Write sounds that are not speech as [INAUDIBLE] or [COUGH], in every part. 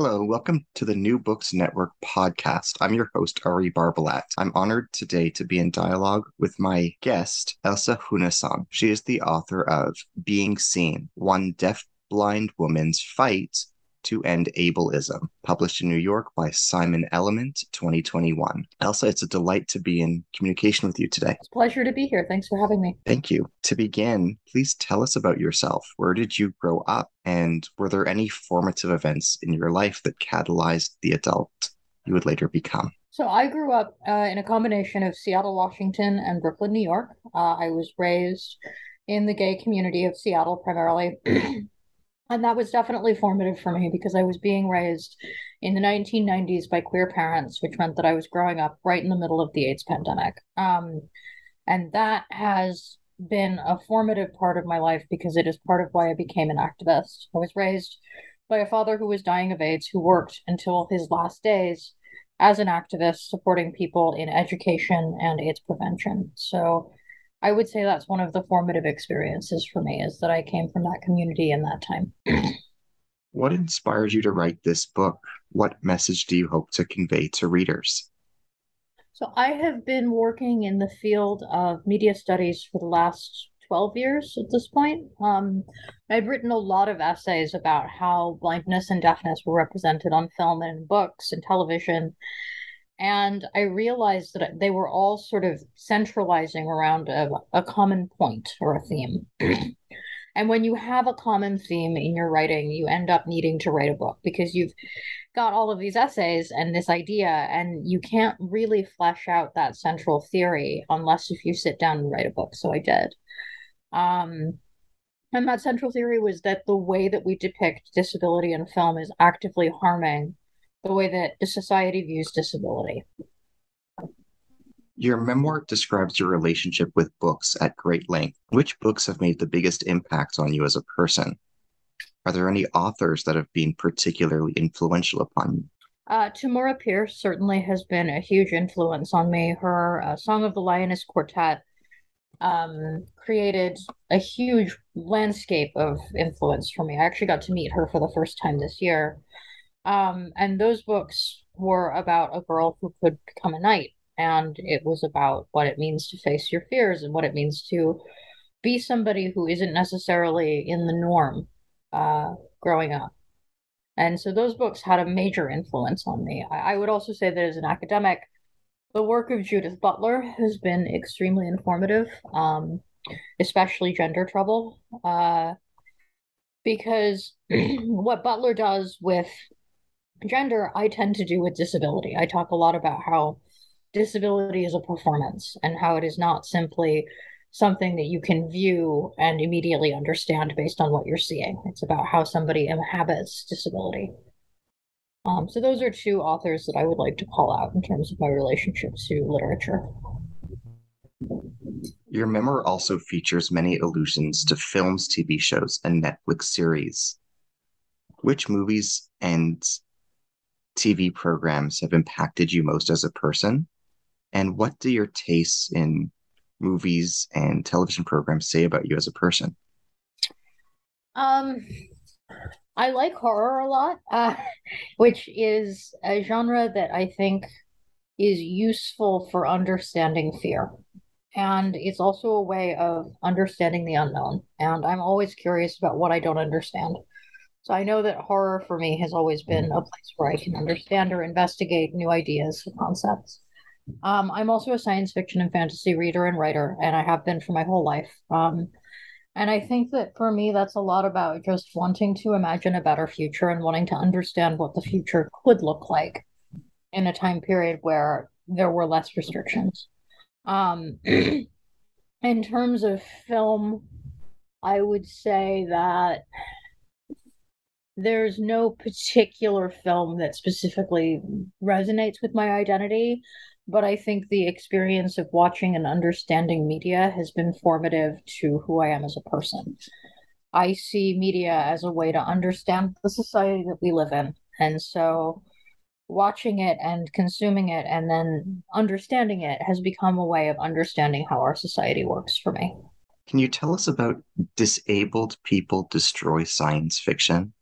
Hello, welcome to the New Books Network podcast. I'm your host, Ari Barbalat. I'm honored today to be in dialogue with my guest, Elsa Sjunneson. She is the author of Being Seen, One Deaf Blind Woman's Fight to End Ableism, published in New York by Simon Element 2021. Elsa, it's a delight to be in communication with you today. It's a pleasure to be here. Thanks for having me. Thank you. To begin, please tell us about yourself. Where did you grow up? And were there any formative events in your life that catalyzed the adult you would later become? So I grew up uh, in a combination of Seattle, Washington, and Brooklyn, New York. Uh, I was raised in the gay community of Seattle primarily. [CLEARS THROAT] And that was definitely formative for me because I was being raised in the 1990s by queer parents, which meant that I was growing up right in the middle of the AIDS pandemic. Um, and that has been a formative part of my life because it is part of why I became an activist. I was raised by a father who was dying of AIDS, who worked until his last days as an activist supporting people in education and AIDS prevention. So I would say that's one of the formative experiences for me is that I came from that community in that time. what inspired you to write this book? What message do you hope to convey to readers? So, I have been working in the field of media studies for the last 12 years at this point. Um, I've written a lot of essays about how blindness and deafness were represented on film and books and television and I realized that they were all sort of centralizing around a, a common point or a theme. [CLEARS THROAT] and when you have a common theme in your writing, you end up needing to write a book because you've got all of these essays and this idea, and you can't really flesh out that central theory unless if you sit down and write a book. So I did. Um, and that central theory was that the way that we depict disability in film is actively harming the way that the society views disability. Your memoir describes your relationship with books at great length. Which books have made the biggest impact on you as a person? Are there any authors that have been particularly influential upon you? Uh, Tamora Pierce certainly has been a huge influence on me. Her uh, Song of the Lioness Quartet um, created a huge landscape of influence for me. I actually got to meet her for the first time this year. Um, and those books were about a girl who could become a knight. And it was about what it means to face your fears and what it means to be somebody who isn't necessarily in the norm uh, growing up. And so those books had a major influence on me. I, I would also say that as an academic, the work of Judith Butler has been extremely informative, um, especially gender trouble, uh, because [CLEARS THROAT] what Butler does with gender, I tend to do with disability. I talk a lot about how disability is a performance and how it is not simply something that you can view and immediately understand based on what you're seeing. It's about how somebody inhabits disability. Um, so those are two authors that I would like to call out in terms of my relationship to literature. Your memoir also features many allusions to films, TV shows, and Netflix series. Which movies and TV programs have impacted you most as a person? And what do your tastes in movies and television programs say about you as a person? Um, I like horror a lot, [LAUGHS] uh, which is a genre that I think is useful for understanding fear. And it's also a way of understanding the unknown. And I'm always curious about what I don't understand. So I know that horror for me has always been a place where I can understand or investigate new ideas and concepts. Um, I'm also a science fiction and fantasy reader and writer, and I have been for my whole life. Um, and I think that for me, that's a lot about just wanting to imagine a better future and wanting to understand what the future could look like in a time period where there were less restrictions. Um, [CLEARS THROAT] in terms of film, I would say that there's no particular film that specifically resonates with my identity, but I think the experience of watching and understanding media has been formative to who I am as a person. I see media as a way to understand the society that we live in. And so watching it and consuming it and then understanding it has become a way of understanding how our society works for me. Can you tell us about Disabled People Destroy Science Fiction?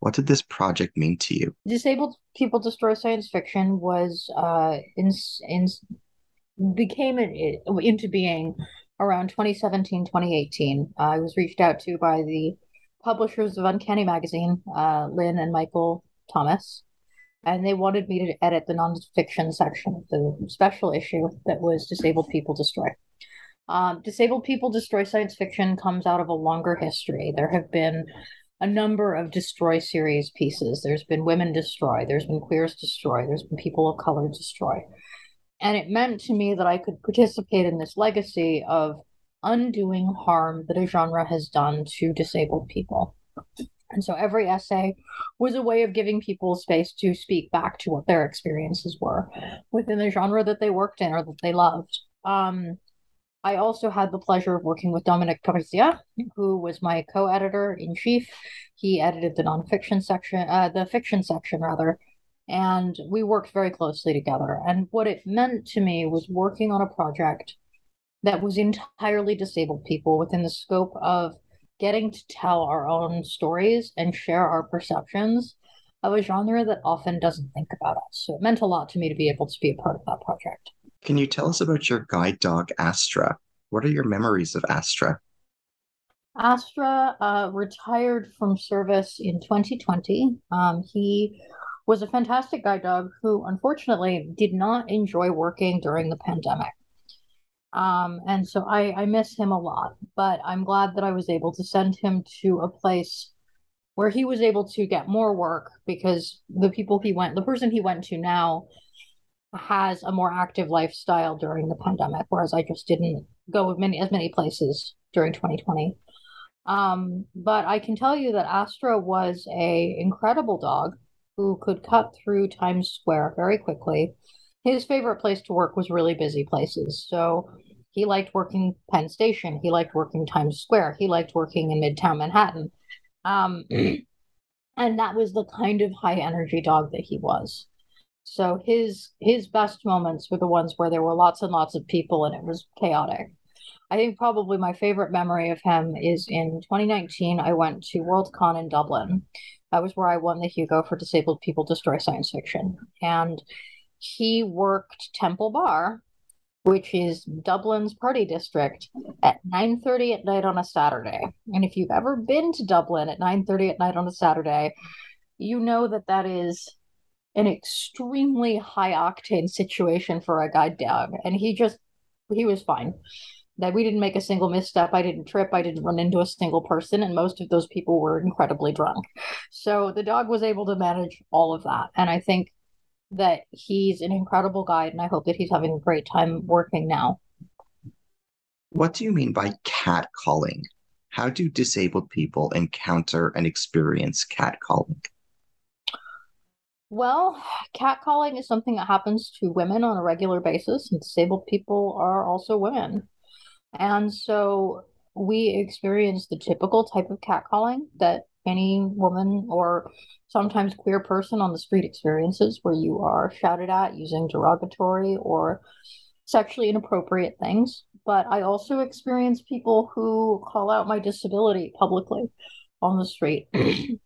What did this project mean to you? Disabled People Destroy Science Fiction was uh, in, in became it, into being around 2017 2018 uh, i was reached out to by the publishers of uncanny magazine uh, lynne and michael thomas and they wanted me to edit the nonfiction section of the special issue that was Disabled People Destroy. Um, Disabled People Destroy Science Fiction comes out of a longer history. There have been a number of Destroy series pieces. There's been Women Destroy, there's been Queers Destroy, there's been People of Color Destroy. And it meant to me that I could participate in this legacy of undoing harm that a genre has done to disabled people. And so every essay was a way of giving people space to speak back to what their experiences were within the genre that they worked in or that they loved. Um, I also had the pleasure of working with Dominik Parisien, who was my co-editor in chief. He edited the nonfiction section, uh, the fiction section rather, and we worked very closely together. And what it meant to me was working on a project that was entirely disabled people within the scope of getting to tell our own stories and share our perceptions of a genre that often doesn't think about us. So it meant a lot to me to be able to be a part of that project. Can you tell us about your guide dog, Astra? What are your memories of Astra? Astra uh, retired from service in 2020. Um, he was a fantastic guide dog who unfortunately did not enjoy working during the pandemic. Um, and so I, I miss him a lot, but I'm glad that I was able to send him to a place where he was able to get more work because the people he went, the person he went to now has a more active lifestyle during the pandemic, whereas I just didn't go many as many places during 2020. Um, but I can tell you that Astra was a incredible dog who could cut through Times Square very quickly his favorite place to work was really busy places. So he liked working Penn Station. He liked working Times Square. He liked working in Midtown Manhattan. Um, [CLEARS THROAT] and that was the kind of high energy dog that he was. So his his best moments were the ones where there were lots and lots of people and it was chaotic. I think probably my favorite memory of him is in 2019. I went to Worldcon in Dublin. That was where I won the Hugo for Disabled People Destroy Science Fiction. And he worked Temple Bar, which is Dublin's party district, at 9:30 at night on a Saturday. And if you've ever been to Dublin at 9:30 at night on a Saturday, you know that that is an extremely high octane situation for a guide dog. And he just he was fine. That we didn't make a single misstep. I didn't trip. I didn't run into a single person. And most of those people were incredibly drunk. So the dog was able to manage all of that. And I think that he's an incredible guide, and I hope that he's having a great time working now. What do you mean by catcalling? How do disabled people encounter and experience catcalling? Well, catcalling is something that happens to women on a regular basis, and disabled people are also women. And so we experience the typical type of catcalling that any woman or sometimes queer person on the street experiences where you are shouted at using derogatory or sexually inappropriate things. But I also experience people who call out my disability publicly on the street. [CLEARS THROAT]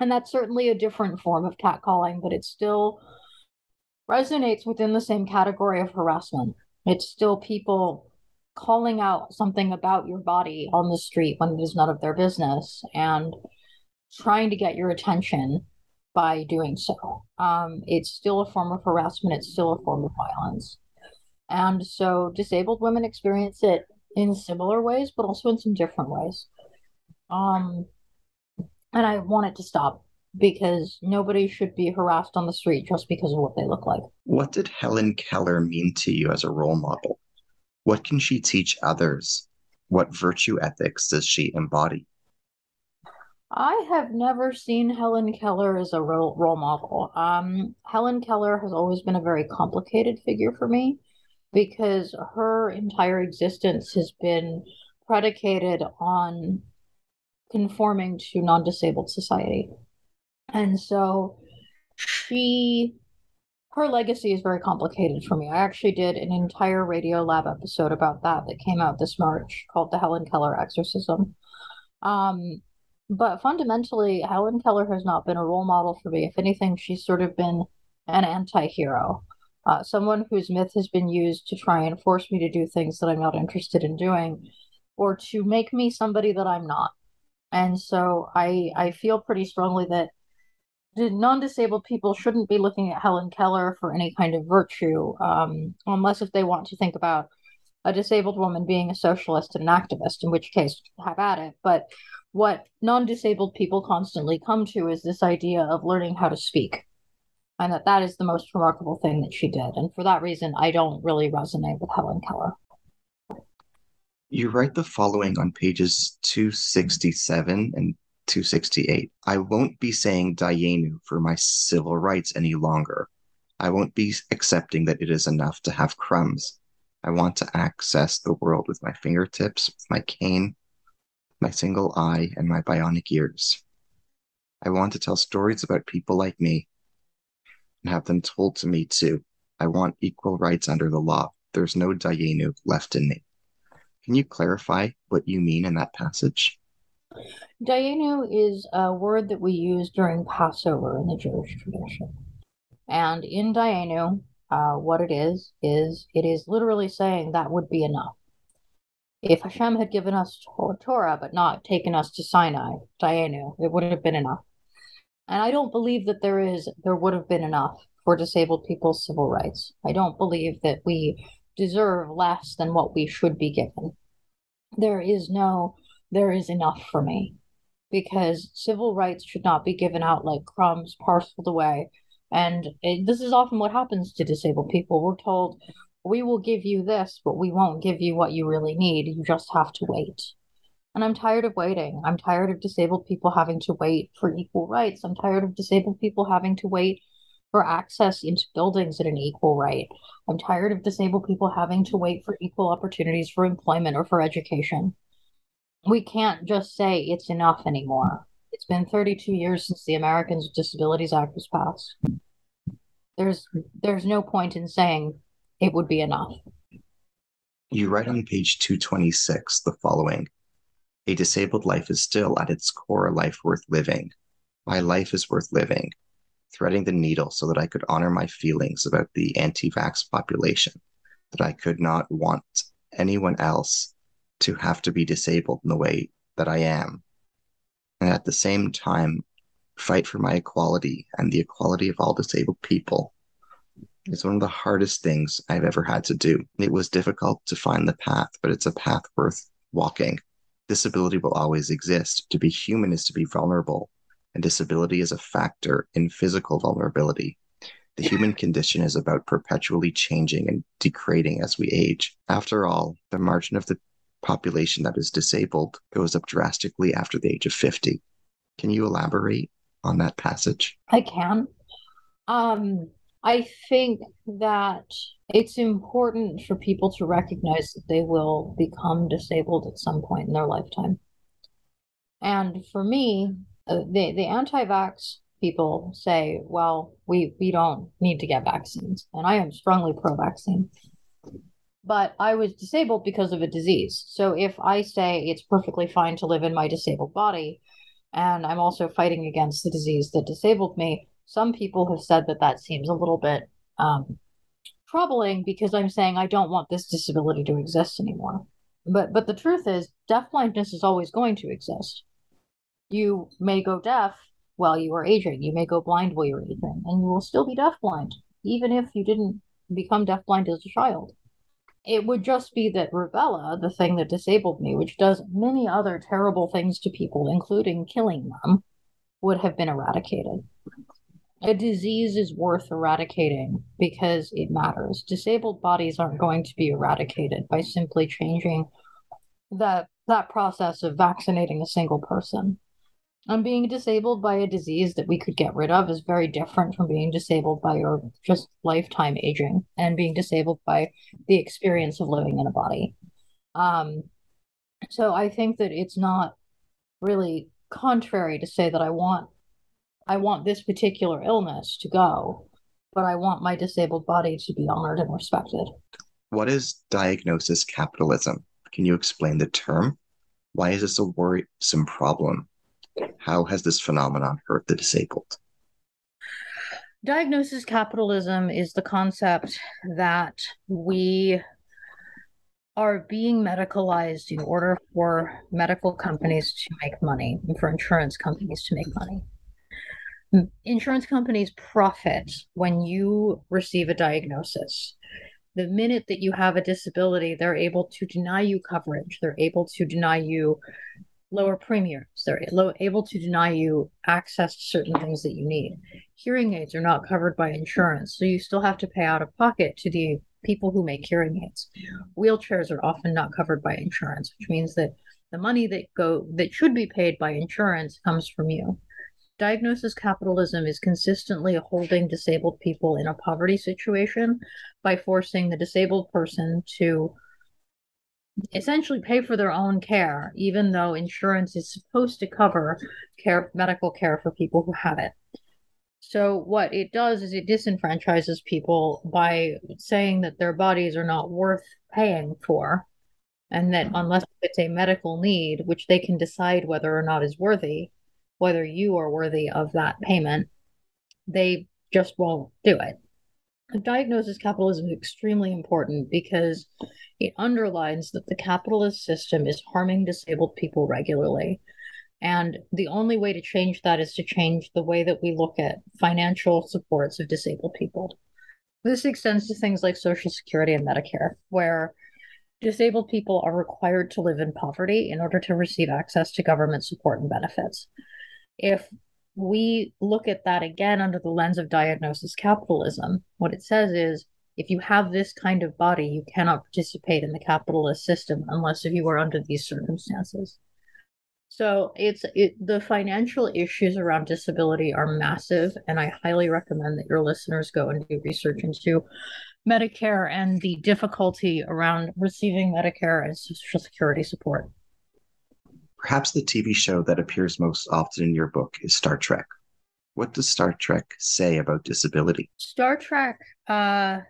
and that's certainly a different form of catcalling, but it still resonates within the same category of harassment. It's still people calling out something about your body on the street when it is none of their business and trying to get your attention by doing so. Um, it's still a form of harassment, it's still a form of violence. And so disabled women experience it in similar ways, but also in some different ways. Um, and I want it to stop because nobody should be harassed on the street just because of what they look like. What did Helen Keller mean to you as a role model? What can she teach others? What virtue ethics does she embody? I have never seen Helen Keller as a role, role model. Um, Helen Keller has always been a very complicated figure for me because her entire existence has been predicated on conforming to non disabled society. And so she her legacy is very complicated for me. I actually did an entire Radiolab episode about that that came out this March called The Helen Keller Exorcism. Um, but fundamentally, Helen Keller has not been a role model for me. If anything, she's sort of been an anti hero, uh, someone whose myth has been used to try and force me to do things that I'm not interested in doing or to make me somebody that I'm not. And so I, I feel pretty strongly that non-disabled people shouldn't be looking at Helen Keller for any kind of virtue, um, unless if they want to think about a disabled woman being a socialist and an activist, in which case have at it. But what non-disabled people constantly come to is this idea of learning how to speak, and that that is the most remarkable thing that she did. And for that reason, I don't really resonate with Helen Keller. You write the following on pages 267 and 268. I won't be saying Dayenu for my civil rights any longer. I won't be accepting that it is enough to have crumbs. I want to access the world with my fingertips, with my cane, my single eye, and my bionic ears. I want to tell stories about people like me and have them told to me too. I want equal rights under the law. There's no Dayenu left in me. Can you clarify what you mean in that passage? Dayenu is a word that we use during Passover in the Jewish tradition. And in Dayenu, uh, what it is, is it is literally saying that would be enough. If Hashem had given us Torah but not taken us to Sinai, Dayenu, it would have been enough. And I don't believe that there is, there would have been enough for disabled people's civil rights. I don't believe that we deserve less than what we should be given. There is no there is enough for me because civil rights should not be given out like crumbs parceled away. And it, this is often what happens to disabled people. We're told, we will give you this, but we won't give you what you really need. You just have to wait. And I'm tired of waiting. I'm tired of disabled people having to wait for equal rights. I'm tired of disabled people having to wait for access into buildings at an equal right. I'm tired of disabled people having to wait for equal opportunities for employment or for education we can't just say it's enough anymore. It's been 32 years since the Americans with Disabilities Act was passed. There's there's no point in saying it would be enough. You write on page 226 the following A disabled life is still at its core a life worth living. My life is worth living, threading the needle so that I could honor my feelings about the anti vax population, that I could not want anyone else to have to be disabled in the way that I am. And at the same time, fight for my equality and the equality of all disabled people is one of the hardest things I've ever had to do. It was difficult to find the path, but it's a path worth walking. Disability will always exist. To be human is to be vulnerable, and disability is a factor in physical vulnerability. The human condition is about perpetually changing and degrading as we age. After all, the margin of the population that is disabled goes up drastically after the age of 50. Can you elaborate on that passage? I can. Um, I think that it's important for people to recognize that they will become disabled at some point in their lifetime. And for me, the, the anti vax people say, well, we, we don't need to get vaccines. And I am strongly pro vaccine but I was disabled because of a disease. So if I say it's perfectly fine to live in my disabled body, and I'm also fighting against the disease that disabled me, some people have said that that seems a little bit um, troubling because I'm saying I don't want this disability to exist anymore. But but the truth is, deafblindness is always going to exist. You may go deaf while you are aging. You may go blind while you're aging, and you will still be deafblind, even if you didn't become deafblind as a child. It would just be that rubella, the thing that disabled me, which does many other terrible things to people, including killing them, would have been eradicated. A disease is worth eradicating because it matters. Disabled bodies aren't going to be eradicated by simply changing that that process of vaccinating a single person. And being disabled by a disease that we could get rid of is very different from being disabled by your just lifetime aging and being disabled by the experience of living in a body. Um, so I think that it's not really contrary to say that I want I want this particular illness to go, but I want my disabled body to be honored and respected. What is diagnosis capitalism? Can you explain the term? Why is this a worrisome problem? How has this phenomenon hurt the disabled? Diagnosis capitalism is the concept that we are being medicalized in order for medical companies to make money and for insurance companies to make money. Insurance companies profit when you receive a diagnosis. The minute that you have a disability, they're able to deny you coverage. They're able to deny you lower premiums. They're low, able to deny you access to certain things that you need. Hearing aids are not covered by insurance, so you still have to pay out of pocket to the people who make hearing aids. Wheelchairs are often not covered by insurance, which means that the money that go that should be paid by insurance comes from you. Diagnosis capitalism is consistently holding disabled people in a poverty situation by forcing the disabled person to essentially pay for their own care, even though insurance is supposed to cover care, medical care for people who have it. So, what it does is it disenfranchises people by saying that their bodies are not worth paying for, and that mm-hmm. unless it's a medical need, which they can decide whether or not is worthy, whether you are worthy of that payment, they just won't do it. Diagnosis capitalism is extremely important because it underlines that the capitalist system is harming disabled people regularly. And the only way to change that is to change the way that we look at financial supports of disabled people. This extends to things like Social Security and Medicare, where disabled people are required to live in poverty in order to receive access to government support and benefits. If we look at that again under the lens of diagnosis capitalism, what it says is if you have this kind of body, you cannot participate in the capitalist system unless if you are under these circumstances. So it's it, the financial issues around disability are massive, and I highly recommend that your listeners go and do research into Medicare and the difficulty around receiving Medicare and Social Security support. Perhaps the TV show that appears most often in your book is Star Trek. What does Star Trek say about disability? Star Trek uh,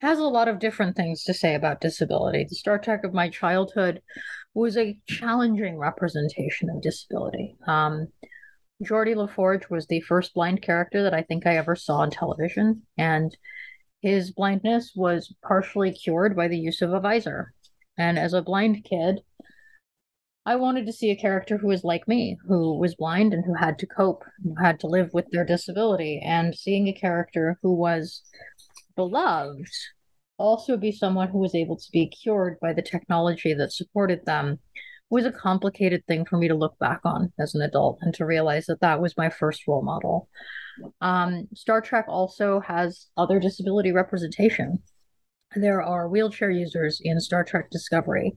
has a lot of different things to say about disability. The Star Trek of my childhood was a challenging representation of disability. Um, LaForge was the first blind character that I think I ever saw on television, and his blindness was partially cured by the use of a visor. And as a blind kid, I wanted to see a character who was like me, who was blind and who had to cope, who had to live with their disability, and seeing a character who was beloved also be someone who was able to be cured by the technology that supported them was a complicated thing for me to look back on as an adult and to realize that that was my first role model. Um, Star Trek also has other disability representation. There are wheelchair users in Star Trek Discovery.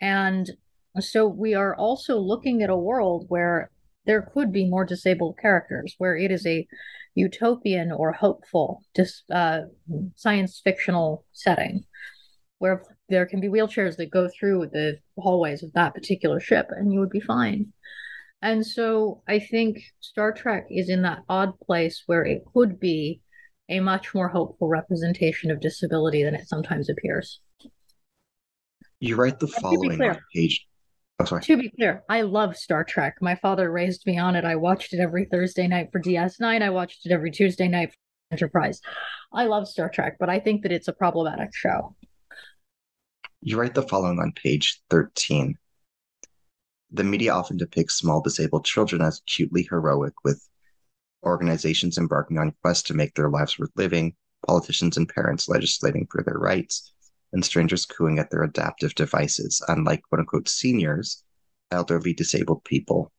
And so we are also looking at a world where there could be more disabled characters, where it is a utopian or hopeful dis, uh, science fictional setting, where there can be wheelchairs that go through the hallways of that particular ship, and you would be fine. And so I think Star Trek is in that odd place where it could be a much more hopeful representation of disability than it sometimes appears. You write the following on page To be clear, I love Star Trek. My father raised me on it. I watched it every Thursday night for DS9. I watched it every Tuesday night for Enterprise. I love Star Trek, but I think that it's a problematic show. You write the following on page 13. The media often depicts small disabled children as cutely heroic, with organizations embarking on quests to make their lives worth living, politicians and parents legislating for their rights, and strangers cooing at their adaptive devices. Unlike quote unquote seniors, elderly disabled people,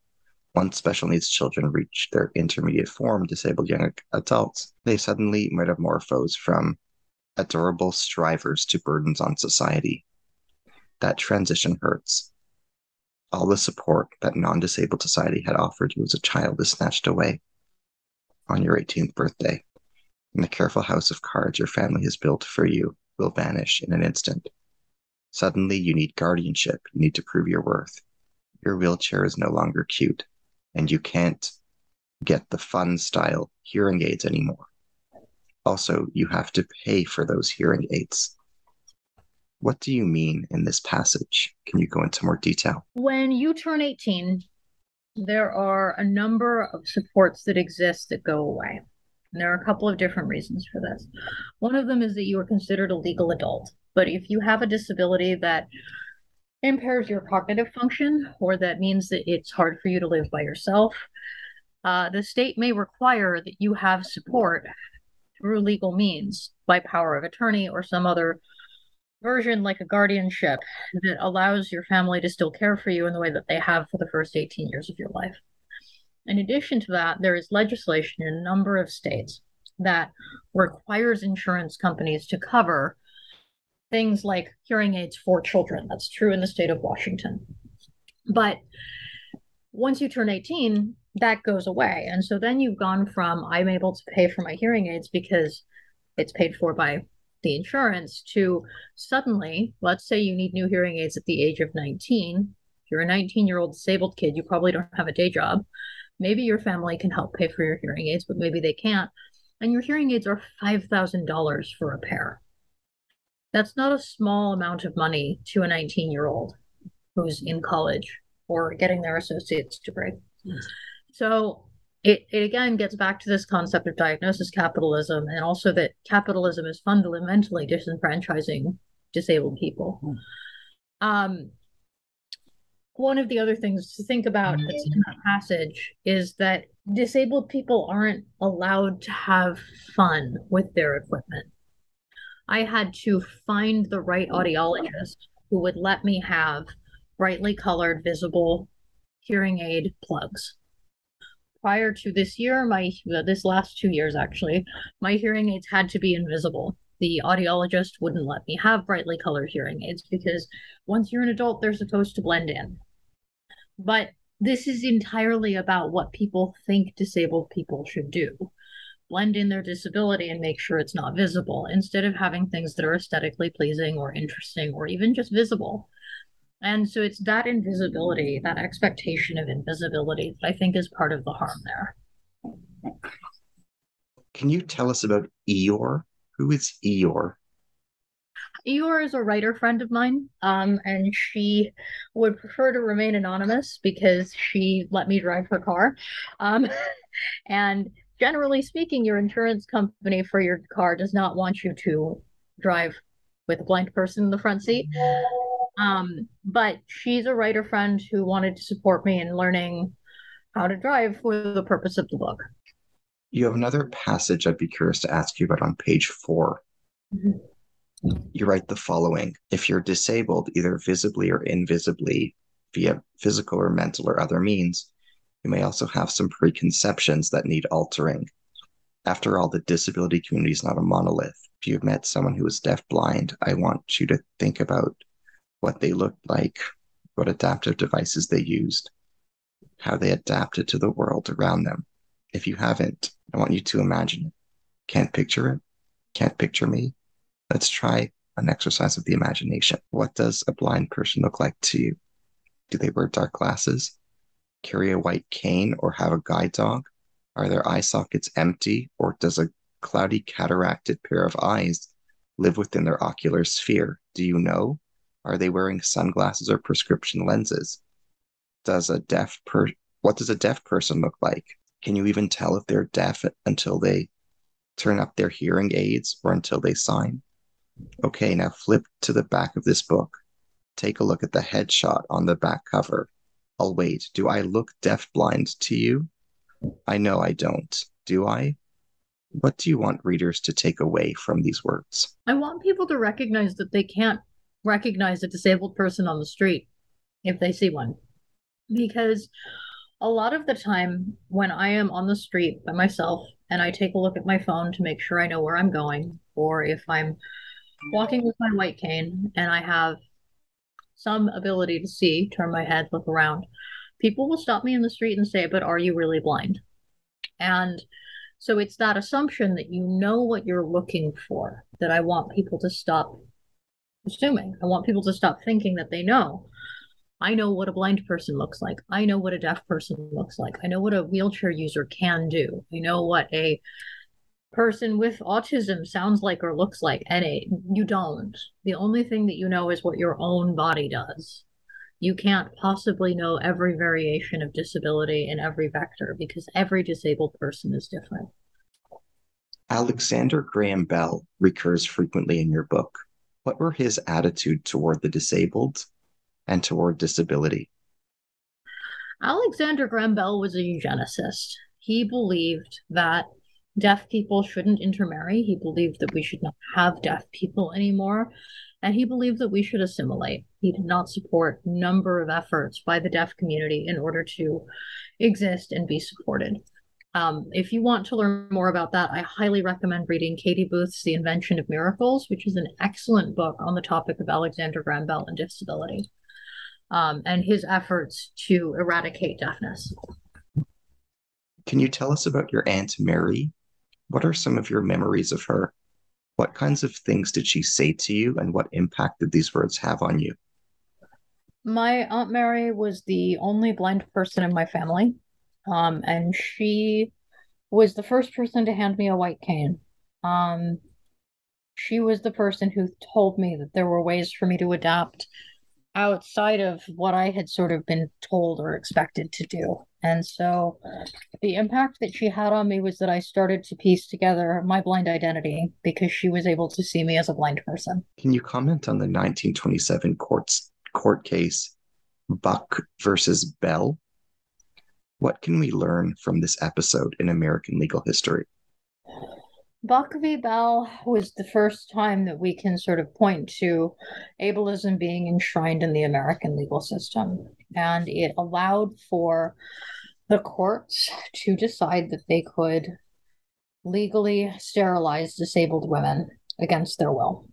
once special needs children reach their intermediate form, disabled young adults, they suddenly metamorphose from adorable strivers to burdens on society. That transition hurts. All the support that non disabled society had offered you as a child is snatched away on your 18th birthday, and the careful house of cards your family has built for you will vanish in an instant. Suddenly, you need guardianship. You need to prove your worth. Your wheelchair is no longer cute, and you can't get the fun style hearing aids anymore. Also, you have to pay for those hearing aids. What do you mean in this passage? Can you go into more detail? When you turn 18, there are a number of supports that exist that go away. And there are a couple of different reasons for this. One of them is that you are considered a legal adult. But if you have a disability that impairs your cognitive function or that means that it's hard for you to live by yourself, uh, the state may require that you have support through legal means by power of attorney or some other version like a guardianship that allows your family to still care for you in the way that they have for the first 18 years of your life. In addition to that, there is legislation in a number of states that requires insurance companies to cover things like hearing aids for children. That's true in the state of Washington. But once you turn 18, that goes away. And so then you've gone from I'm able to pay for my hearing aids because it's paid for by the insurance to suddenly, let's say you need new hearing aids at the age of 19. If you're a 19 year old disabled kid, you probably don't have a day job. Maybe your family can help pay for your hearing aids, but maybe they can't. And your hearing aids are $5,000 for a pair. That's not a small amount of money to a 19 year old who's in college or getting their associate's degree. So it, it again gets back to this concept of diagnosis capitalism and also that capitalism is fundamentally disenfranchising disabled people. Mm. Um, one of the other things to think about that's in that passage is that disabled people aren't allowed to have fun with their equipment. I had to find the right audiologist who would let me have brightly colored, visible hearing aid plugs prior to this year, my this last two years actually, my hearing aids had to be invisible. The audiologist wouldn't let me have brightly colored hearing aids because once you're an adult, they're supposed to blend in. But this is entirely about what people think disabled people should do blend in their disability and make sure it's not visible instead of having things that are aesthetically pleasing or interesting or even just visible. And so it's that invisibility, that expectation of invisibility that I think is part of the harm there. Can you tell us about Eeyore? Who is Eeyore? Eeyore is a writer friend of mine, um, and she would prefer to remain anonymous because she let me drive her car. Um, [LAUGHS] and generally speaking, your insurance company for your car does not want you to drive with a blind person in the front seat. Um, but she's a writer friend who wanted to support me in learning how to drive for the purpose of the book. You have another passage I'd be curious to ask you about on page 4 mm-hmm. You write the following If you're disabled, either visibly or invisibly, via physical or mental or other means, you may also have some preconceptions that need altering. After all, the disability community is not a monolith. If you've met someone who is deaf-blind, I want you to think about what they looked like, what adaptive devices they used, how they adapted to the world around them. If you haven't, I want you to imagine it. Can't picture it? Can't picture me? Let's try an exercise of the imagination. What does a blind person look like to you? Do they wear dark glasses, carry a white cane, or have a guide dog? Are their eye sockets empty, or does a cloudy cataracted pair of eyes live within their ocular sphere? Do you know? Are they wearing sunglasses or prescription lenses? Does a deaf per what does a deaf person look like? Can you even tell if they're deaf until they turn up their hearing aids or until they sign? Okay, now flip to the back of this book. Take a look at the headshot on the back cover. I'll wait. Do I look deafblind to you? I know I don't. Do I? What do you want readers to take away from these words? I want people to recognize that they can't recognize a disabled person on the street if they see one. Because a lot of the time when I am on the street by myself and I take a look at my phone to make sure I know where I'm going, or if I'm walking with my white cane and I have some ability to see, turn my head, look around, people will stop me in the street and say, But are you really blind? And so it's that assumption that you know what you're looking for that I want people to stop assuming. I want people to stop thinking that they know. I know what a blind person looks like. I know what a deaf person looks like. I know what a wheelchair user can do. I know what a person with autism sounds like or looks like. And it, you don't. The only thing that you know is what your own body does. You can't possibly know every variation of disability in every vector because every disabled person is different. Alexander Graham Bell recurs frequently in your book. What were his attitude toward the disabled and toward disability? Alexander Graham Bell was a eugenicist. He believed that deaf people shouldn't intermarry. He believed that we should not have deaf people anymore. And he believed that we should assimilate. He did not support number of efforts by the deaf community in order to exist and be supported. Um, if you want to learn more about that, I highly recommend reading Katie Booth's The Invention of Miracles, which is an excellent book on the topic of Alexander Graham Bell and disability um, and his efforts to eradicate deafness. Can you tell us about your Aunt Mary? What are some of your memories of her? What kinds of things did she say to you, and what impact did these words have on you? My Aunt Mary was the only blind person in my family. Um, and she was the first person to hand me a white cane. Um, she was the person who told me that there were ways for me to adapt outside of what I had sort of been told or expected to do. And so the impact that she had on me was that I started to piece together my blind identity because she was able to see me as a blind person. Can you comment on the 1927 courts, court case Buck versus Bell? What can we learn from this episode in American legal history? Buck v. Bell was the first time that we can sort of point to ableism being enshrined in the American legal system. And it allowed for the courts to decide that they could legally sterilize disabled women against their will.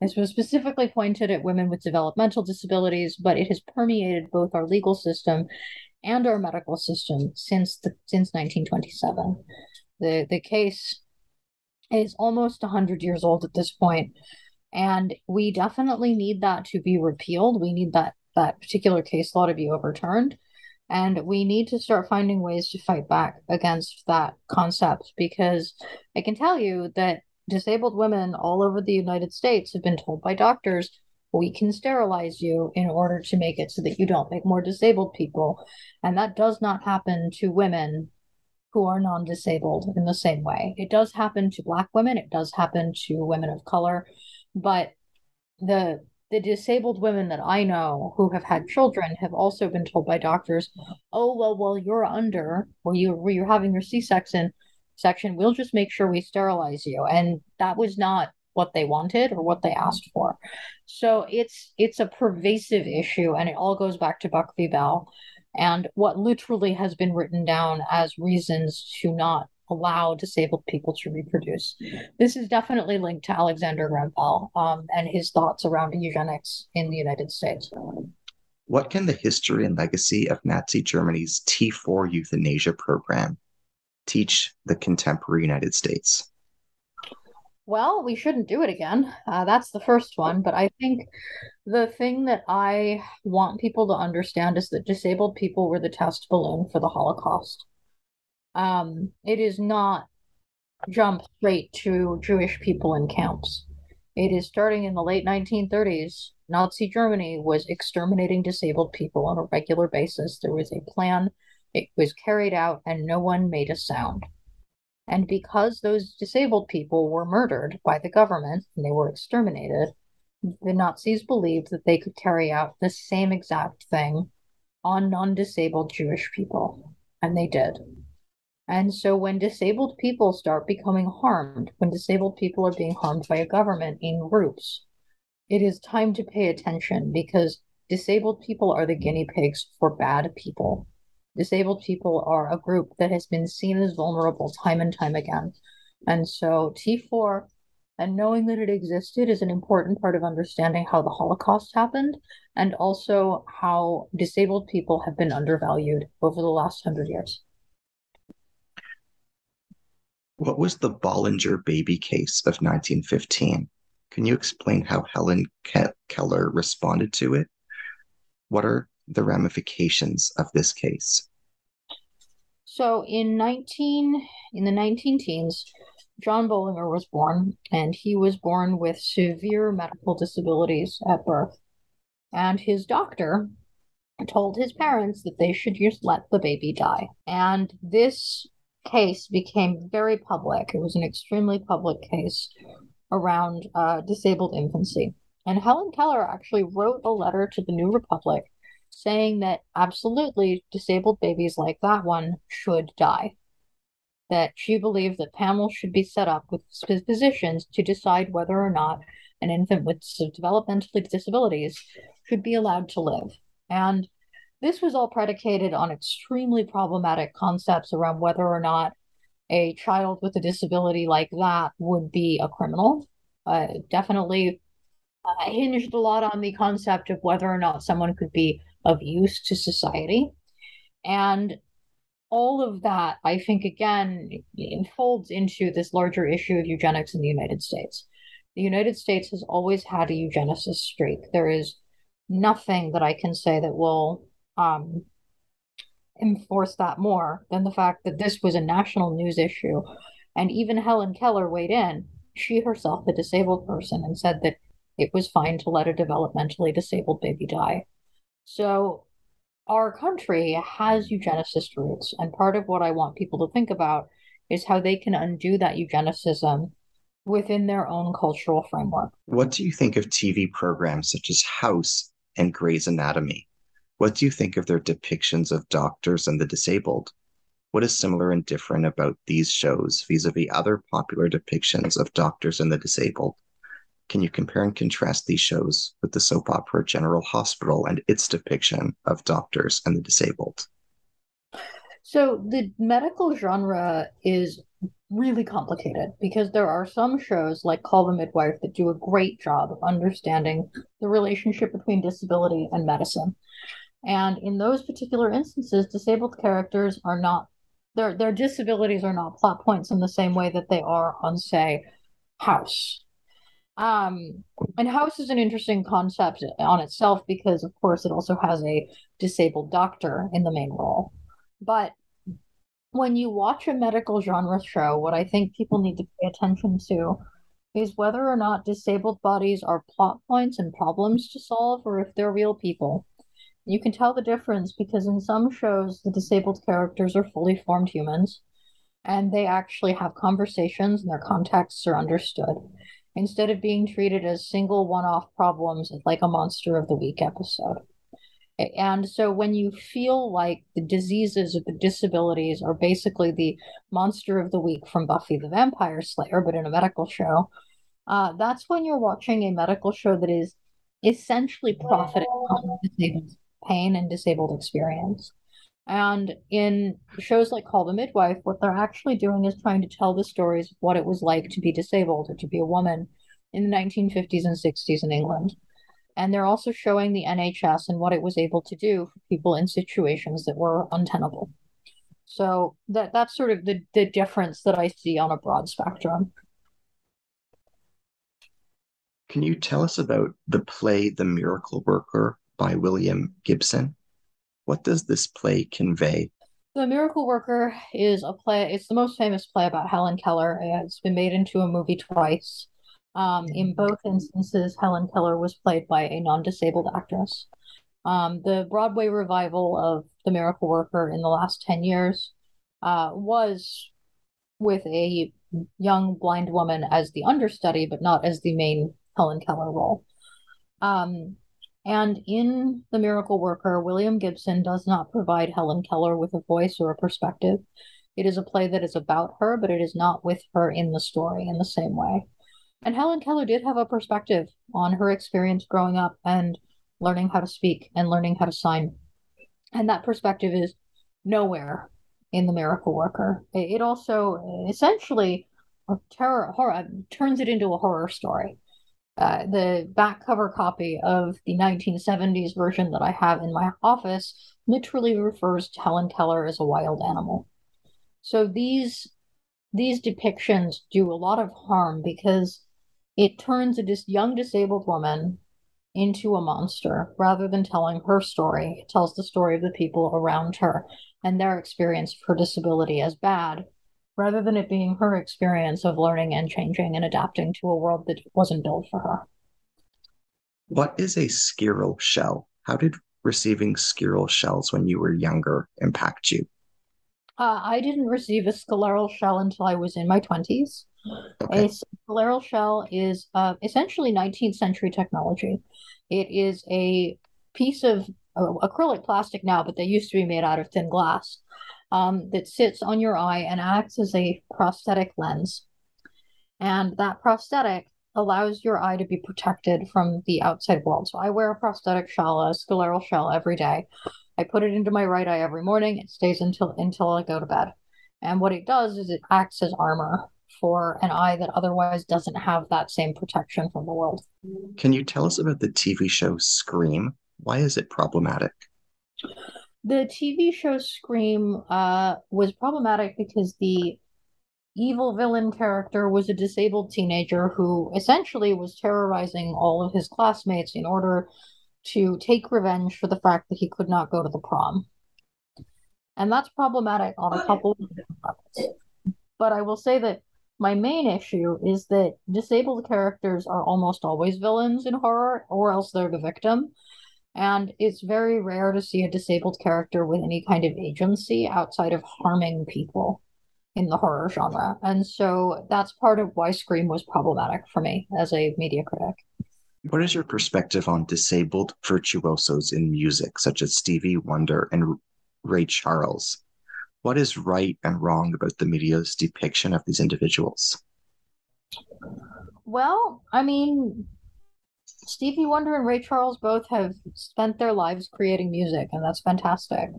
This was specifically pointed at women with developmental disabilities, but it has permeated both our legal system and our medical system since the since 1927. The the case is almost 100 years old at this point and we definitely need that to be repealed. We need that that particular case law to be overturned and we need to start finding ways to fight back against that concept because I can tell you that disabled women all over the United States have been told by doctors we can sterilize you in order to make it so that you don't make more disabled people. And that does not happen to women who are non disabled in the same way. It does happen to Black women, it does happen to women of color, but the the disabled women that I know who have had children have also been told by doctors, "Oh well, well you're under, or you you're having your C-section, section. We'll just make sure we sterilize you." And that was not what they wanted or what they asked for. So it's it's a pervasive issue, and it all goes back to Buck v. Bell and what literally has been written down as reasons to not allow disabled people to reproduce. This is definitely linked to Alexander Graham Bell um, and his thoughts around eugenics in the United States. What can the history and legacy of Nazi Germany's T4 euthanasia program teach the contemporary United States? Well, we shouldn't do it again. Uh, that's the first one. But I think the thing that I want people to understand is that disabled people were the test balloon for the Holocaust. Um, it is not jump straight to Jewish people in camps. It is starting in the late 1930s. Nazi Germany was exterminating disabled people on a regular basis. There was a plan, it was carried out, and no one made a sound. And because those disabled people were murdered by the government and they were exterminated, the Nazis believed that they could carry out the same exact thing on non disabled Jewish people. And they did. And so when disabled people start becoming harmed, when disabled people are being harmed by a government in groups, it is time to pay attention because disabled people are the guinea pigs for bad people. Disabled people are a group that has been seen as vulnerable time and time again. And so T4 and knowing that it existed is an important part of understanding how the Holocaust happened and also how disabled people have been undervalued over the last hundred years. What was the Bollinger baby case of 1915? Can you explain how Helen Ke- Keller responded to it? What are the ramifications of this case? So in 19 in the 19 teens, John Bollinger was born, and he was born with severe medical disabilities at birth. And his doctor told his parents that they should just let the baby die. And this case became very public. It was an extremely public case around uh, disabled infancy. And Helen Keller actually wrote a letter to the New Republic saying that absolutely disabled babies like that one should die that she believed that panels should be set up with physicians to decide whether or not an infant with developmental disabilities should be allowed to live. And this was all predicated on extremely problematic concepts around whether or not a child with a disability like that would be a criminal. Uh, definitely uh, hinged a lot on the concept of whether or not someone could be of use to society. And all of that, I think, again, folds into this larger issue of eugenics in the United States. The United States has always had a eugenicist streak. There is nothing that I can say that will um, enforce that more than the fact that this was a national news issue. And even Helen Keller weighed in, she herself, a disabled person, and said that it was fine to let a developmentally disabled baby die. So our country has eugenicist roots. And part of what I want people to think about is how they can undo that eugenicism within their own cultural framework. What do you think of TV programs such as House and Grey's Anatomy? What do you think of their depictions of doctors and the disabled? What is similar and different about these shows vis a vis other popular depictions of doctors and the disabled? Can you compare and contrast these shows with the soap opera General Hospital and its depiction of doctors and the disabled? So, the medical genre is really complicated because there are some shows like Call the Midwife that do a great job of understanding the relationship between disability and medicine. And in those particular instances, disabled characters are not their their disabilities are not plot points in the same way that they are on, say, House um, and house is an interesting concept on itself because, of course, it also has a disabled doctor in the main role. But when you watch a medical genre show, what I think people need to pay attention to is whether or not disabled bodies are plot points and problems to solve or if they're real people. You can tell the difference because in some shows, the disabled characters are fully formed humans and they actually have conversations and their contexts are understood instead of being treated as single one off problems like a Monster of the Week episode. And so when you feel like the diseases or the disabilities are basically the monster of the week from Buffy the Vampire Slayer, but in a medical show, uh, that's when you're watching a medical show that is essentially profiting from disabled pain and disabled experience. And in shows like Call the Midwife, what they're actually doing is trying to tell the stories of what it was like to be disabled or to be a woman in the 1950s and 60s in England. And they're also showing the NHS and what it was able to do for people in situations that were untenable. So that that's sort of the, the difference that I see on a broad spectrum. Can you tell us about the play The Miracle Worker by William Gibson? What does this play convey? The Miracle Worker is a play, it's the most famous play about Helen Keller. It's been made into a movie twice. Um, in both instances, Helen Keller was played by a non disabled actress. Um, the Broadway revival of The Miracle Worker in the last 10 years uh, was with a young blind woman as the understudy, but not as the main Helen Keller role. Um, And in The Miracle Worker, William Gibson does not provide Helen Keller with a voice or a perspective. It is a play that is about her, but it is not with her in the story in the same way. And Helen Keller did have a perspective on her experience growing up and learning how to speak and learning how to sign. And that perspective is nowhere in The Miracle Worker. It also essentially terror horror turns it into a horror story. Uh, the back cover copy of the 1970s version that I have in my office literally refers to Helen Keller as a wild animal. So these these depictions do a lot of harm because it turns a dis- young disabled woman into a monster rather than telling her story. It tells the story of the people around her and their experience of her disability as bad rather than it being her experience of learning and changing and adapting to a world that wasn't built for her. What is a scleral shell? How did receiving scleral shells when you were younger impact you? Uh, I didn't receive a scleral shell until I was in my 20s. Okay. A scleral shell is uh, essentially 19th century technology. It is a piece of uh, acrylic plastic now, but they used to be made out of thin glass um, that sits on your eye and acts as a prosthetic lens. And that prosthetic allows your eye to be protected from the outside world. So I wear a prosthetic shell, a scleral shell every day. I put it into my right eye every morning. It stays until until I go to bed. And what it does is it acts as armor for an eye that otherwise doesn't have that same protection from the world. Can you tell us about the TV show Scream? Why is it problematic? The TV show Scream uh, was problematic because the evil villain character was a disabled teenager who essentially was terrorizing all of his classmates in order to take revenge for the fact that he could not go to the prom. And that's problematic on a couple of different levels. But I will say that my main issue is that disabled characters are almost always villains in horror, or else they're the victim. And it's very rare to see a disabled character with any kind of agency outside of harming people in the horror genre. And so that's part of why Scream was problematic for me as a media critic. What is your perspective on disabled virtuosos in music, such as Stevie Wonder and Ray Charles? What is right and wrong about the media's depiction of these individuals? Well, I mean, Stevie Wonder and Ray Charles both have spent their lives creating music, and that's fantastic.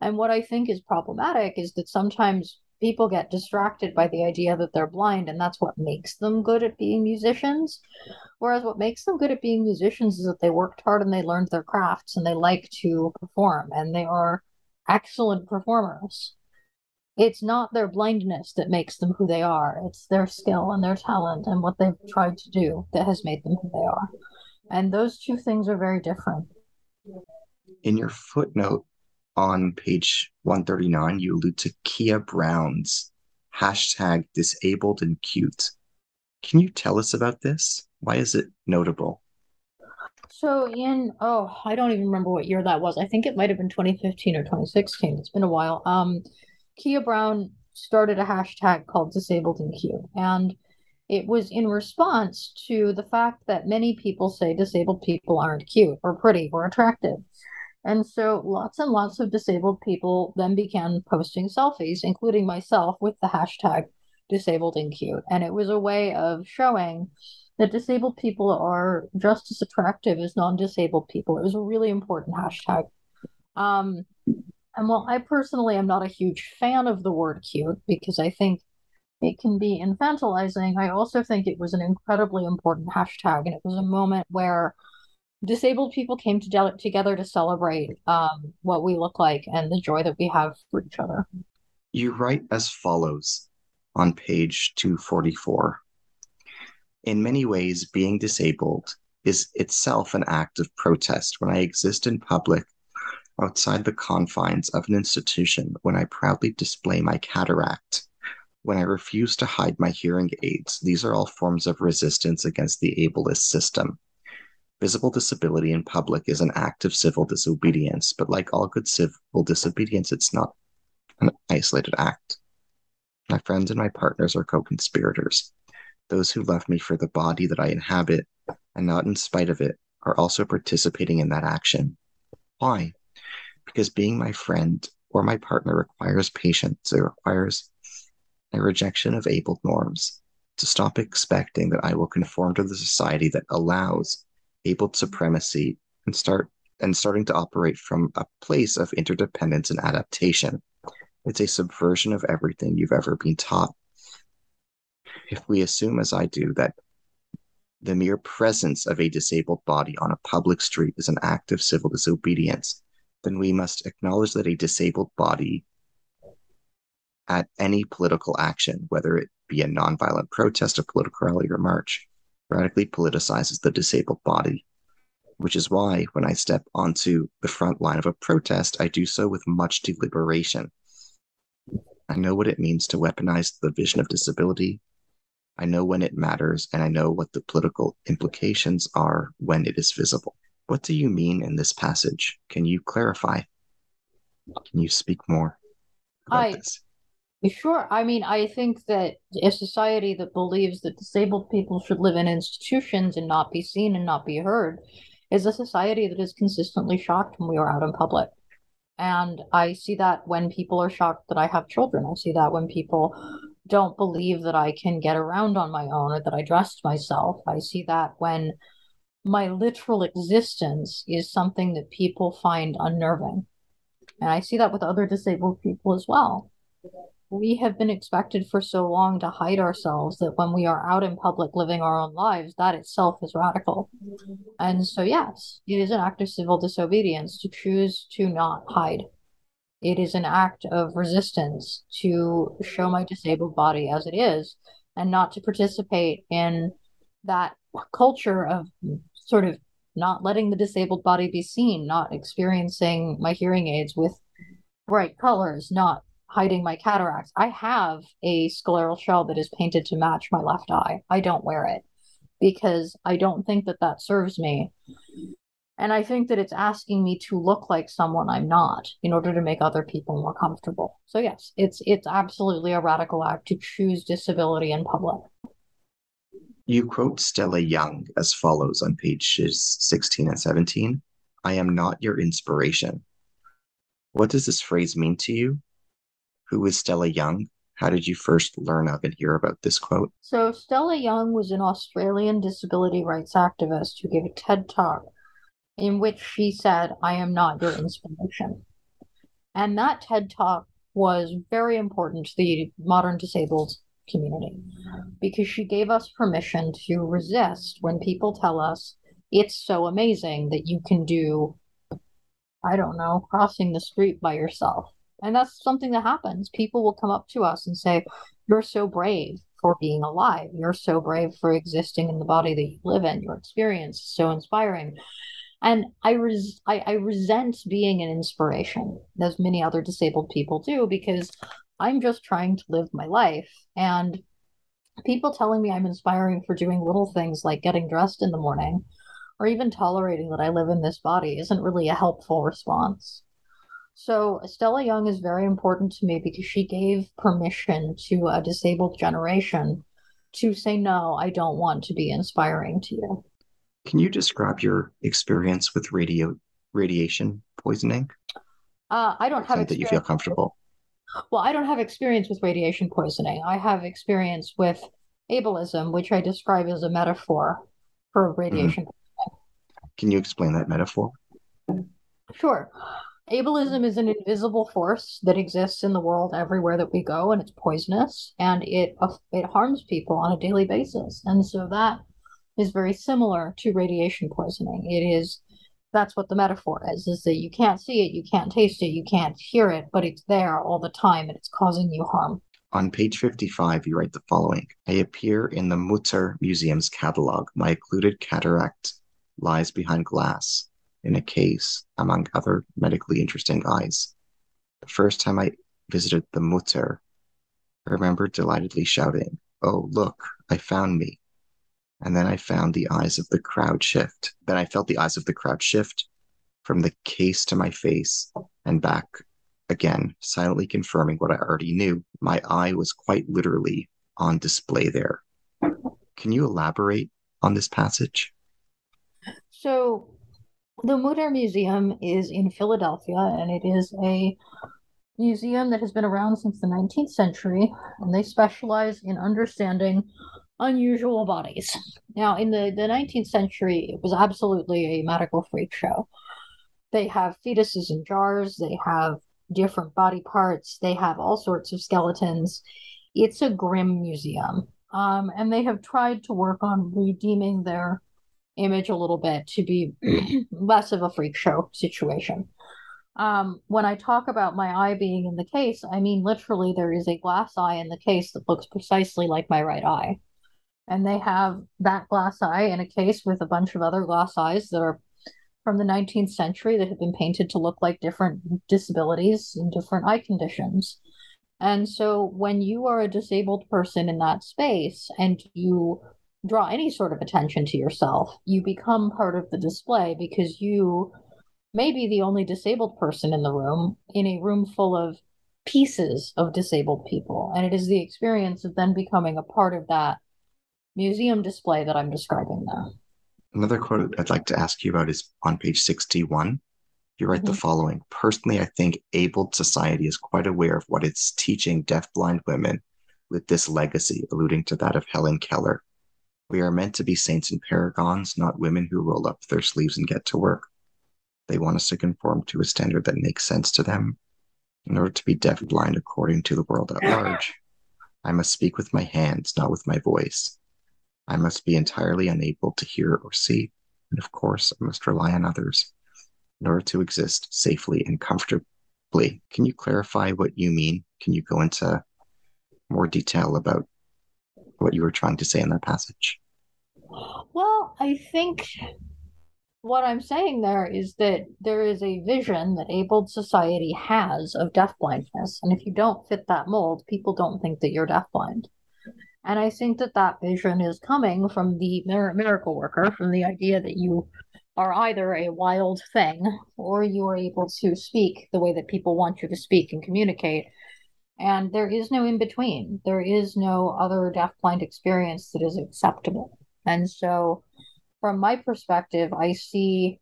And what I think is problematic is that sometimes people get distracted by the idea that they're blind, and that's what makes them good at being musicians. Whereas what makes them good at being musicians is that they worked hard and they learned their crafts and they like to perform, and they are excellent performers. It's not their blindness that makes them who they are. It's their skill and their talent and what they've tried to do that has made them who they are. And those two things are very different. In your footnote on page 139, you allude to Keah Brown's hashtag disabled and cute. Can you tell us about this? Why is it notable? So in oh, I don't even remember what year that was. I think it might have been 2015 or 2016. It's been a while. Um Keah Brown started a hashtag called disabled and cute. And it was in response to the fact that many people say disabled people aren't cute or pretty or attractive. And so lots and lots of disabled people then began posting selfies, including myself, with the hashtag disabled and cute. And it was a way of showing that disabled people are just as attractive as non disabled people. It was a really important hashtag. Um, and while I personally am not a huge fan of the word cute because I think it can be infantilizing, I also think it was an incredibly important hashtag. And it was a moment where disabled people came to together to celebrate um, what we look like and the joy that we have for each other. You write as follows on page 244 In many ways, being disabled is itself an act of protest when I exist in public outside the confines of an institution when I proudly display my cataract, when I refuse to hide my hearing aids. These are all forms of resistance against the ableist system. Visible disability in public is an act of civil disobedience, but like all good civil disobedience, it's not an isolated act. My friends and my partners are co conspirators. Those who love me for the body that I inhabit, and not in spite of it, are also participating in that action. Why? Because being my friend or my partner requires patience. It requires a rejection of able norms, to stop expecting that I will conform to the society that allows able supremacy and start and starting to operate from a place of interdependence and adaptation. It's a subversion of everything you've ever been taught. If we assume, as I do, that the mere presence of a disabled body on a public street is an act of civil disobedience, then we must acknowledge that a disabled body at any political action, whether it be a nonviolent protest, a political rally, or march, radically politicizes the disabled body. Which is why, when I step onto the front line of a protest, I do so with much deliberation. I know what it means to weaponize the vision of disability. I know when it matters, and I know what the political implications are when it is visible. What do you mean in this passage? Can you clarify? Can you speak more about I, this? Sure. I mean, I think that a society that believes that disabled people should live in institutions and not be seen and not be heard is a society that is consistently shocked when we are out in public. And I see that when people are shocked that I have children. I see that when people don't believe that I can get around on my own or that I dressed myself. I see that when my literal existence is something that people find unnerving. And I see that with other disabled people as well. We have been expected for so long to hide ourselves that when we are out in public living our own lives, that itself is radical. And so, yes, it is an act of civil disobedience to choose to not hide. It is an act of resistance to show my disabled body as it is and not to participate in that culture of sort of not letting the disabled body be seen, not experiencing my hearing aids with bright colors, not hiding my cataracts. I have a scleral shell that is painted to match my left eye. I don't wear it because I don't think that that serves me. And I think that it's asking me to look like someone I'm not in order to make other people more comfortable. So yes, it's it's absolutely a radical act to choose disability in public. You quote Stella Young as follows on pages 16 and 17 I am not your inspiration. What does this phrase mean to you? Who is Stella Young? How did you first learn of and hear about this quote? So, Stella Young was an Australian disability rights activist who gave a TED talk in which she said, I am not your inspiration. And that TED talk was very important to the modern disabled community because she gave us permission to resist when people tell us it's so amazing that you can do, I don't know, crossing the street by yourself. And that's something that happens. People will come up to us and say, You're so brave for being alive. You're so brave for existing in the body that you live in. Your experience is so inspiring. And I, res- I, I resent being an inspiration, as many other disabled people do, because I'm just trying to live my life. And people telling me I'm inspiring for doing little things like getting dressed in the morning or even tolerating that I live in this body isn't really a helpful response. So, Stella Young is very important to me because she gave permission to a disabled generation to say, no, I don't want to be inspiring to you. Can you describe your experience with radio radiation poisoning? Uh, I don't have that you feel comfortable. Well, I don't have experience with radiation poisoning. I have experience with ableism, which I describe as a metaphor for mm-hmm. radiation mm-hmm. Can you explain that metaphor? Sure. Ableism is an invisible force that exists in the world everywhere that we go, and it's poisonous, and it it harms people on a daily basis. And so that is very similar to radiation poisoning. It is that's what the metaphor is is that you can't see it, you can't taste it, you can't hear it, but it's there all the time and it's causing you harm. On page 55, you write the following I appear in the Mutter Museum's catalog. My occluded cataract lies behind glass in a case among other medically interesting eyes. The first time I visited the Mutter, I remember delightedly shouting, Oh, look, I found me. And then I found the eyes of the crowd shift. Then I felt the eyes of the crowd shift from the case to my face and back again, silently confirming what I already knew. My eye was quite literally on display there. Can you elaborate on this passage? So, the Mutter Museum is in Philadelphia, and it is a museum that has been around since the 19th century, and they specialize in understanding unusual bodies. Now, in the, the 19th century, it was absolutely a medical freak show. They have fetuses in jars, they have different body parts, they have all sorts of skeletons. It's a grim museum. Um, and they have tried to work on redeeming their image a little bit to be [CLEARS THROAT] less of a freak show situation. Um, when I talk about my eye being in the case, I mean literally there is a glass eye in the case that looks precisely like my right eye. And they have that glass eye in a case with a bunch of other glass eyes that are from the 19th century that have been painted to look like different disabilities and different eye conditions. And so when you are a disabled person in that space and you draw any sort of attention to yourself, you become part of the display because you may be the only disabled person in the room in a room full of pieces of disabled people. And it is the experience of then becoming a part of that museum display that I'm describing there. Another quote I'd like to ask you about is on page 61. You write mm-hmm. the following Personally, I think abled society is quite aware of what it's teaching deafblind women with this legacy, alluding to that of Helen Keller. We are meant to be saints and paragons, not women who roll up their sleeves and get to work. They want us to conform to a standard that makes sense to them. In order to be deafblind according to the world at large, I must speak with my hands, not with my voice. I must be entirely unable to hear or see, and of course, I must rely on others in order to exist safely and comfortably. Can you clarify what you mean? Can you go into more detail about what you were trying to say in that passage? Well, I think what I'm saying there is that there is a vision that abled society has of deafblindness. And if you don't fit that mold, people don't think that you're deafblind. And I think that that vision is coming from the miracle worker, from the idea that you are either a wild thing or you are able to speak the way that people want you to speak and communicate. And there is no in between. There is no other deafblind experience that is acceptable. And so, from my perspective, I see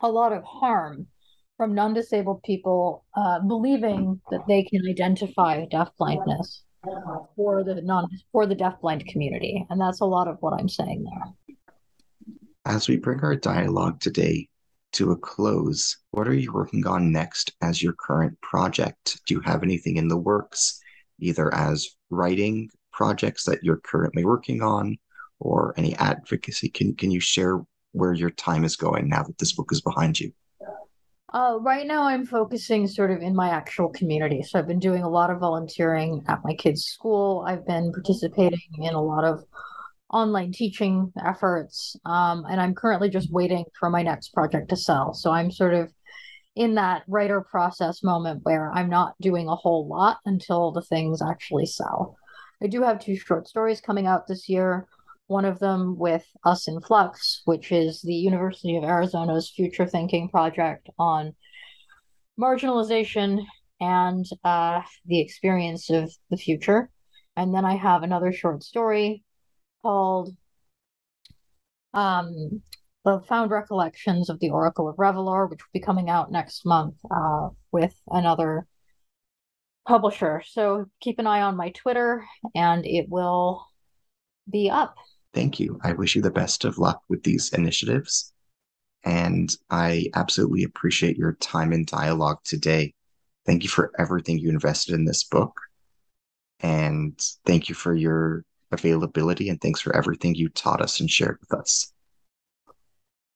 a lot of harm from non disabled people uh, believing that they can identify deafblindness for the non for the deafblind community. And that's a lot of what I'm saying there. As we bring our dialogue today to a close, what are you working on next as your current project? Do you have anything in the works, either as writing projects that you're currently working on or any advocacy? Can can you share where your time is going now that this book is behind you? Uh, right now, I'm focusing sort of in my actual community. So I've been doing a lot of volunteering at my kids' school. I've been participating in a lot of online teaching efforts, um, and I'm currently just waiting for my next project to sell. So I'm sort of in that writer process moment where I'm not doing a whole lot until the things actually sell. I do have two short stories coming out this year one of them with Us in Flux, which is the University of Arizona's future thinking project on marginalization and uh, the experience of the future. And then I have another short story called um, The Found Recollections of the Oracle of Revelor, which will be coming out next month uh, with another publisher. So keep an eye on my Twitter and it will be up thank you. I wish you the best of luck with these initiatives. And I absolutely appreciate your time and dialogue today. Thank you for everything you invested in this book. And thank you for your availability. And thanks for everything you taught us and shared with us.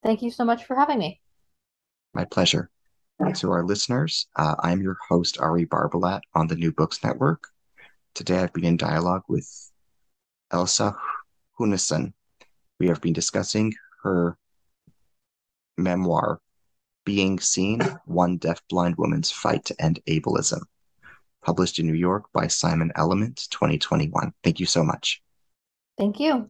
Thank you so much for having me. My pleasure. To our listeners, uh, I'm your host, Ari Barbalat on the New Books Network. Today I've been in dialogue with Elsa Sjunneson. We have been discussing her memoir, Being Seen One Deafblind Woman's Fight to End Ableism, published in New York by Simon Element 2021. Thank you so much. Thank you.